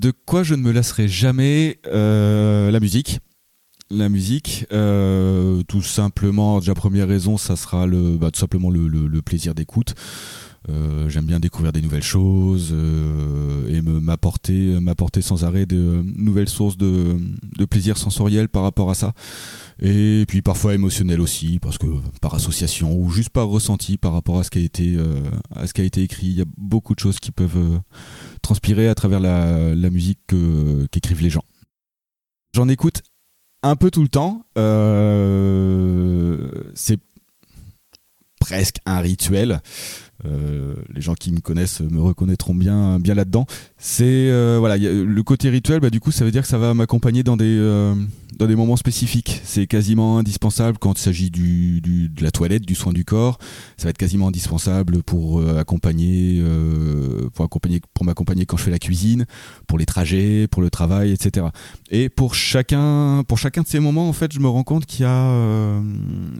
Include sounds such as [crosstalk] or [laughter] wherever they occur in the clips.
de quoi je ne me lasserai jamais La musique la musique, euh, tout simplement, déjà première raison, ça sera bah, tout simplement le, plaisir d'écoute. Euh, j'aime bien découvrir des nouvelles choses euh, et me m'apporter m'apporter sans arrêt de nouvelles sources de, plaisir sensoriel par rapport à ça et puis parfois émotionnel aussi parce que par association ou juste par ressenti par rapport à ce qui a été à ce qui a été écrit il y a beaucoup de choses qui peuvent transpirer à travers la, musique qu'écrivent les gens j'en écoute un peu tout le temps. Euh, c'est presque un rituel. Euh, les gens qui me connaissent me reconnaîtront bien, bien là-dedans. C'est euh, voilà, le côté rituel. Bah, du coup, ça veut dire que ça va m'accompagner dans des euh, dans des moments spécifiques. C'est quasiment indispensable quand il s'agit du, de la toilette, du soin du corps. Ça va être quasiment indispensable pour accompagner, pour accompagner, pour m'accompagner quand je fais la cuisine, pour les trajets, pour le travail, etc. Et pour chacun, pour chacun de ces moments, en fait, je me rends compte qu'il y a,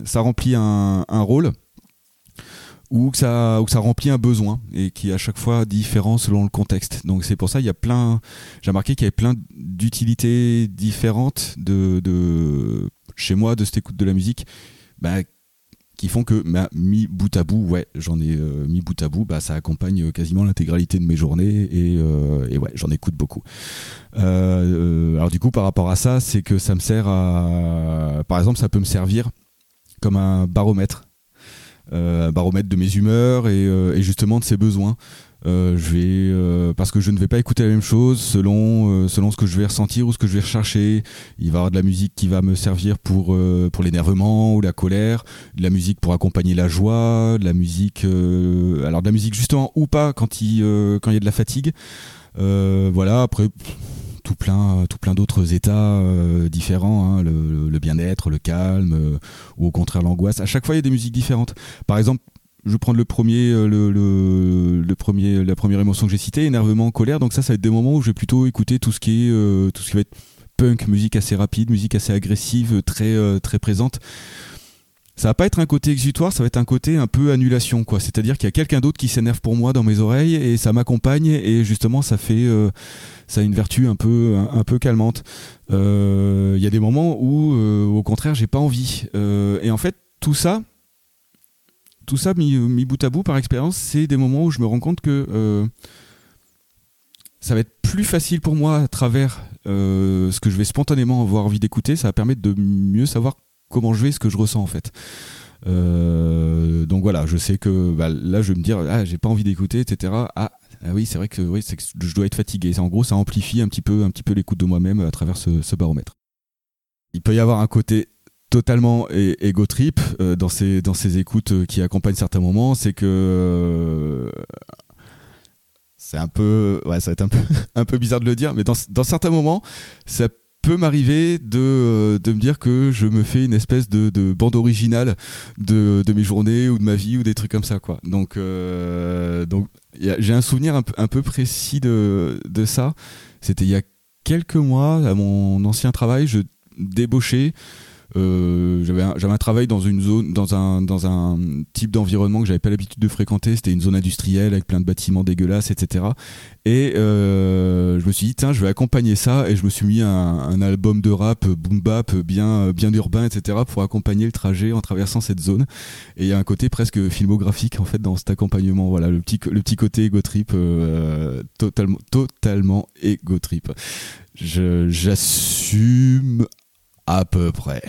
ça remplit un rôle ou que ça, ou que ça remplit un besoin et qui est à chaque fois différent selon le contexte. Donc c'est pour ça il y a plein, j'ai remarqué qu'il y avait plein d'utilités différentes de, de, chez moi de cette écoute de la musique, bah, qui font que bah, mis bout à bout, ouais, j'en ai euh, mis bout à bout, bah, ça accompagne quasiment l'intégralité de mes journées et, euh, et ouais, j'en écoute beaucoup. Euh, alors du coup par rapport à ça, c'est que ça me sert à, par exemple, ça peut me servir comme un baromètre euh, baromètre de mes humeurs et, euh, justement de ses besoins. Euh, je vais parce que je ne vais pas écouter la même chose selon selon ce que je vais ressentir ou ce que je vais rechercher. Il va y avoir de la musique qui va me servir pour pour l'énervement ou la colère, de la musique pour accompagner la joie, de la musique alors de la musique justement ou pas quand il quand il y a de la fatigue. voilà après tout plein, tout plein d'autres états euh, différents, hein, le, bien-être, le calme, euh, ou au contraire l'angoisse. À chaque fois, il y a des musiques différentes. Par exemple, je vais prendre le premier, euh, le, le, premier, la première émotion que j'ai citée, énervement, colère. Donc ça, ça va être des moments où je vais plutôt écouter tout ce qui est, tout ce qui va être punk, musique assez rapide, musique assez agressive, très, très présente ça va pas être un côté exutoire, ça va être un côté un peu annulation, quoi. C'est-à-dire qu'il y a quelqu'un d'autre qui s'énerve pour moi dans mes oreilles et ça m'accompagne et justement ça fait, euh, ça a une vertu un peu, un, peu calmante. Euh, il y a des moments où, euh, au contraire, j'ai pas envie. et en fait, tout ça, tout ça mis, mis bout à bout par expérience, c'est des moments où je me rends compte que ça va être plus facile pour moi à travers ce que je vais spontanément avoir envie d'écouter. Ça va permettre de mieux savoir comment je vais, ce que je ressens en fait. Euh, donc voilà, je sais que bah, là, je vais me dire, ah, j'ai pas envie d'écouter, etc. Ah, ah, oui, c'est vrai que, oui, que je dois être fatigué. En gros, ça amplifie un petit peu, un peu l'écoute de moi-même à travers ce, baromètre. Il peut y avoir un côté totalement égo trip euh, dans ces écoutes euh, qui accompagnent certains moments, c'est que c'est un peu ouais, ça va être un peu [laughs] un peu bizarre de le dire, mais dans, dans certains moments, ça peut m'arriver de, euh, de me dire que je me fais une espèce de, de bande originale de, de, mes journées ou de ma vie ou des trucs comme ça quoi. Donc euh, donc j'ai un souvenir un, un, peu précis de, de ça. C'était il y a quelques mois à mon ancien travail, je débauchais euh, j'avais un, travail dans une zone, dans un, dans un type d'environnement que j'avais pas l'habitude de fréquenter. C'était une zone industrielle avec plein de bâtiments dégueulasses, etc. Et euh, je me suis dit, tiens, je vais accompagner ça. Et je me suis mis un, un album de rap boom bap bien, bien urbain, etc. pour accompagner le trajet en traversant cette zone. Et il y a un côté presque filmographique en fait dans cet accompagnement. Voilà, le petit, le petit côté ego trip, euh, totalement, totalement ego trip. J'assume à peu près.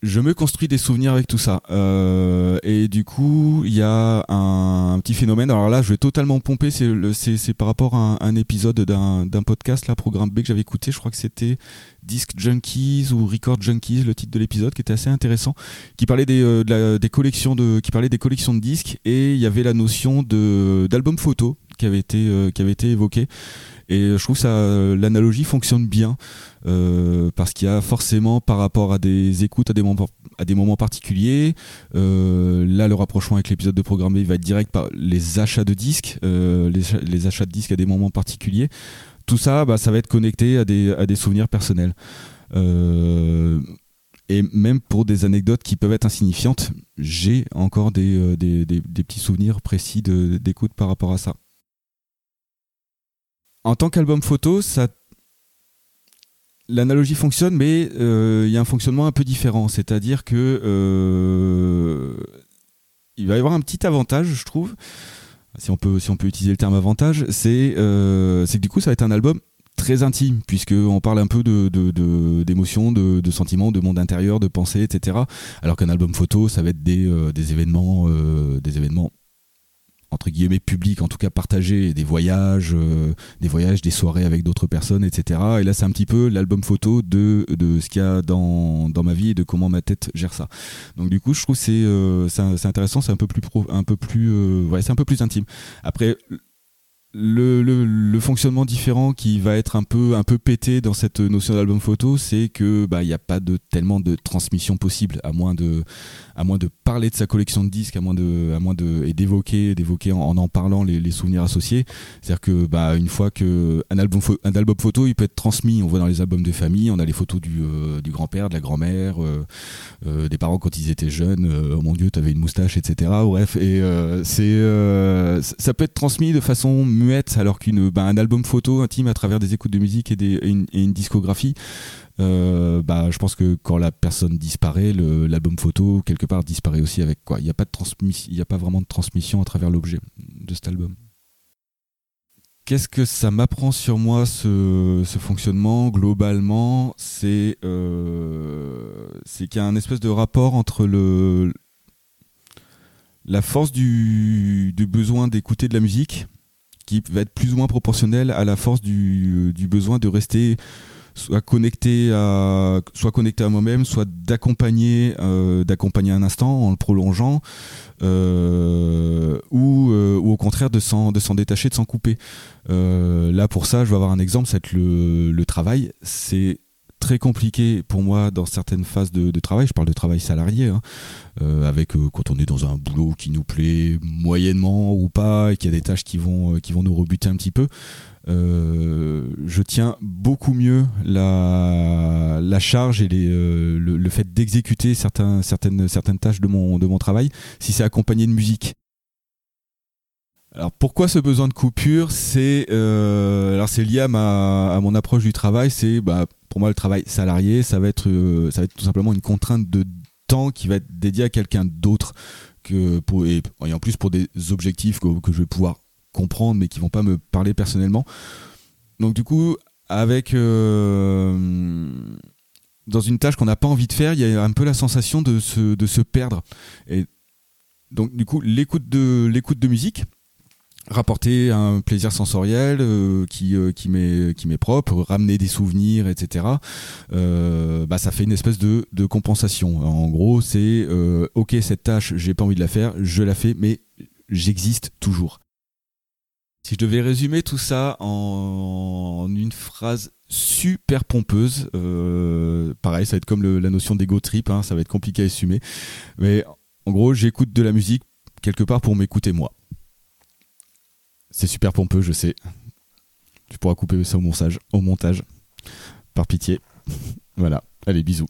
Je me construis des souvenirs avec tout ça. Euh, et du coup, il y a un, petit phénomène. Alors là, je vais totalement pomper. C'est par rapport à un, épisode d'un podcast, là, Programme B, que j'avais écouté. Je crois que c'était Disc Junkies ou Record Junkies, le titre de l'épisode, qui était assez intéressant, qui parlait des, euh, collections de, qui parlait des collections de disques. Et il y avait la notion d'album photo qui avait été, euh, été évoquée. Et je trouve ça, l'analogie fonctionne bien euh, parce qu'il y a forcément par rapport à des écoutes à des moments, à des moments particuliers. Euh, là, le rapprochement avec l'épisode de programmé va être direct par les achats de disques, euh, les, achats de disques à des moments particuliers. Tout ça, bah, ça va être connecté à des, à des souvenirs personnels. et même pour des anecdotes qui peuvent être insignifiantes, j'ai encore des, des, des, des petits souvenirs précis d'écoute par rapport à ça. En tant qu'album photo, l'analogie fonctionne, mais il y a un fonctionnement un peu différent. C'est-à-dire que il va y avoir un petit avantage, je trouve, si on peut, utiliser le terme avantage, c'est que du coup, ça va être un album très intime, puisqu'on parle un peu d'émotions, de, sentiments, de monde intérieur, de pensée, etc. Alors qu'un album photo, ça va être des, euh, événements, euh, des événements entre guillemets publics, en tout cas partagés, des voyages, euh, des voyages, des soirées avec d'autres personnes, etc. Et là, c'est un petit peu l'album photo de, de ce qu'il y a dans, dans, ma vie et de comment ma tête gère ça. Donc du coup, je trouve c'est c'est intéressant, c'est un peu plus pro, un peu plus, ouais, c'est un peu plus intime. Après le, le, fonctionnement différent qui va être un peu un peu pété dans cette notion d'album photo, c'est que bah n'y a pas de tellement de transmission possible à moins de à moins de parler de sa collection de disques, à moins de à moins de et d'évoquer d'évoquer en, en, parlant les, les souvenirs associés. C'est-à-dire que bah une fois que un album un album photo, il peut être transmis. On voit dans les albums de famille, on a les photos du, euh, du grand-père, de la grand-mère, euh, euh, des parents quand ils étaient jeunes. oh mon Dieu, t'avais une moustache, etc. Bref, et c'est ça peut être transmis de façon alors qu'un bah, album photo intime à travers des écoutes de musique et, une, discographie, euh, bah, je pense que quand la personne disparaît, l'album photo quelque part disparaît aussi avec quoi. Il n'y a pas il a pas vraiment de transmission à travers l'objet de cet album. Qu'est-ce que ça m'apprend sur moi ce, fonctionnement? Globalement C'est euh, c'est qu'il y a un espèce de rapport entre le la force du besoin d'écouter de la musique qui va être plus ou moins proportionnel à la force du, du besoin de rester soit connecté à soit connecté à moi-même soit d'accompagner euh, d'accompagner un instant en le prolongeant euh, ou, euh, ou au contraire de s'en de s'en détacher de s'en couper. Là pour ça je vais avoir un exemple c'est le, le travail. C'est très compliqué pour moi dans certaines phases de, travail. Je parle de travail salarié, hein, euh, avec euh, quand on est dans un boulot qui nous plaît moyennement ou pas, et qu'il y a des tâches qui vont, euh, qui vont nous rebuter un petit peu. je tiens beaucoup mieux la, la charge et le, fait d'exécuter certaines, certaines tâches de mon, de mon travail si c'est accompagné de musique. Alors pourquoi ce besoin de coupure? C'est alors c'est lié à ma à mon approche du travail. C'est bah, pour moi, le travail salarié, ça va être, euh, ça va être tout simplement une contrainte de temps qui va être dédiée à quelqu'un d'autre que pour, et, en plus pour des objectifs que, je vais pouvoir comprendre mais qui vont pas me parler personnellement. Donc du coup, avec euh, dans une tâche qu'on n'a pas envie de faire, il y a un peu la sensation de se, de se perdre. Et donc du coup, l'écoute de l'écoute de musique, rapporter un plaisir sensoriel euh, qui euh, qui m'est qui m'est propre ramener des souvenirs etc euh, bah ça fait une espèce de, de compensation. En gros c'est ok cette tâche j'ai pas envie de la faire je la fais mais j'existe toujours. Si je devais résumer tout ça en, une phrase super pompeuse pareil ça va être comme la notion d'ego trip hein, ça va être compliqué à assumer mais en gros j'écoute de la musique quelque part pour m'écouter moi c'est super pompeux, je sais. Tu pourras couper ça au montage, au montage. Par pitié. [laughs] voilà. Allez, bisous.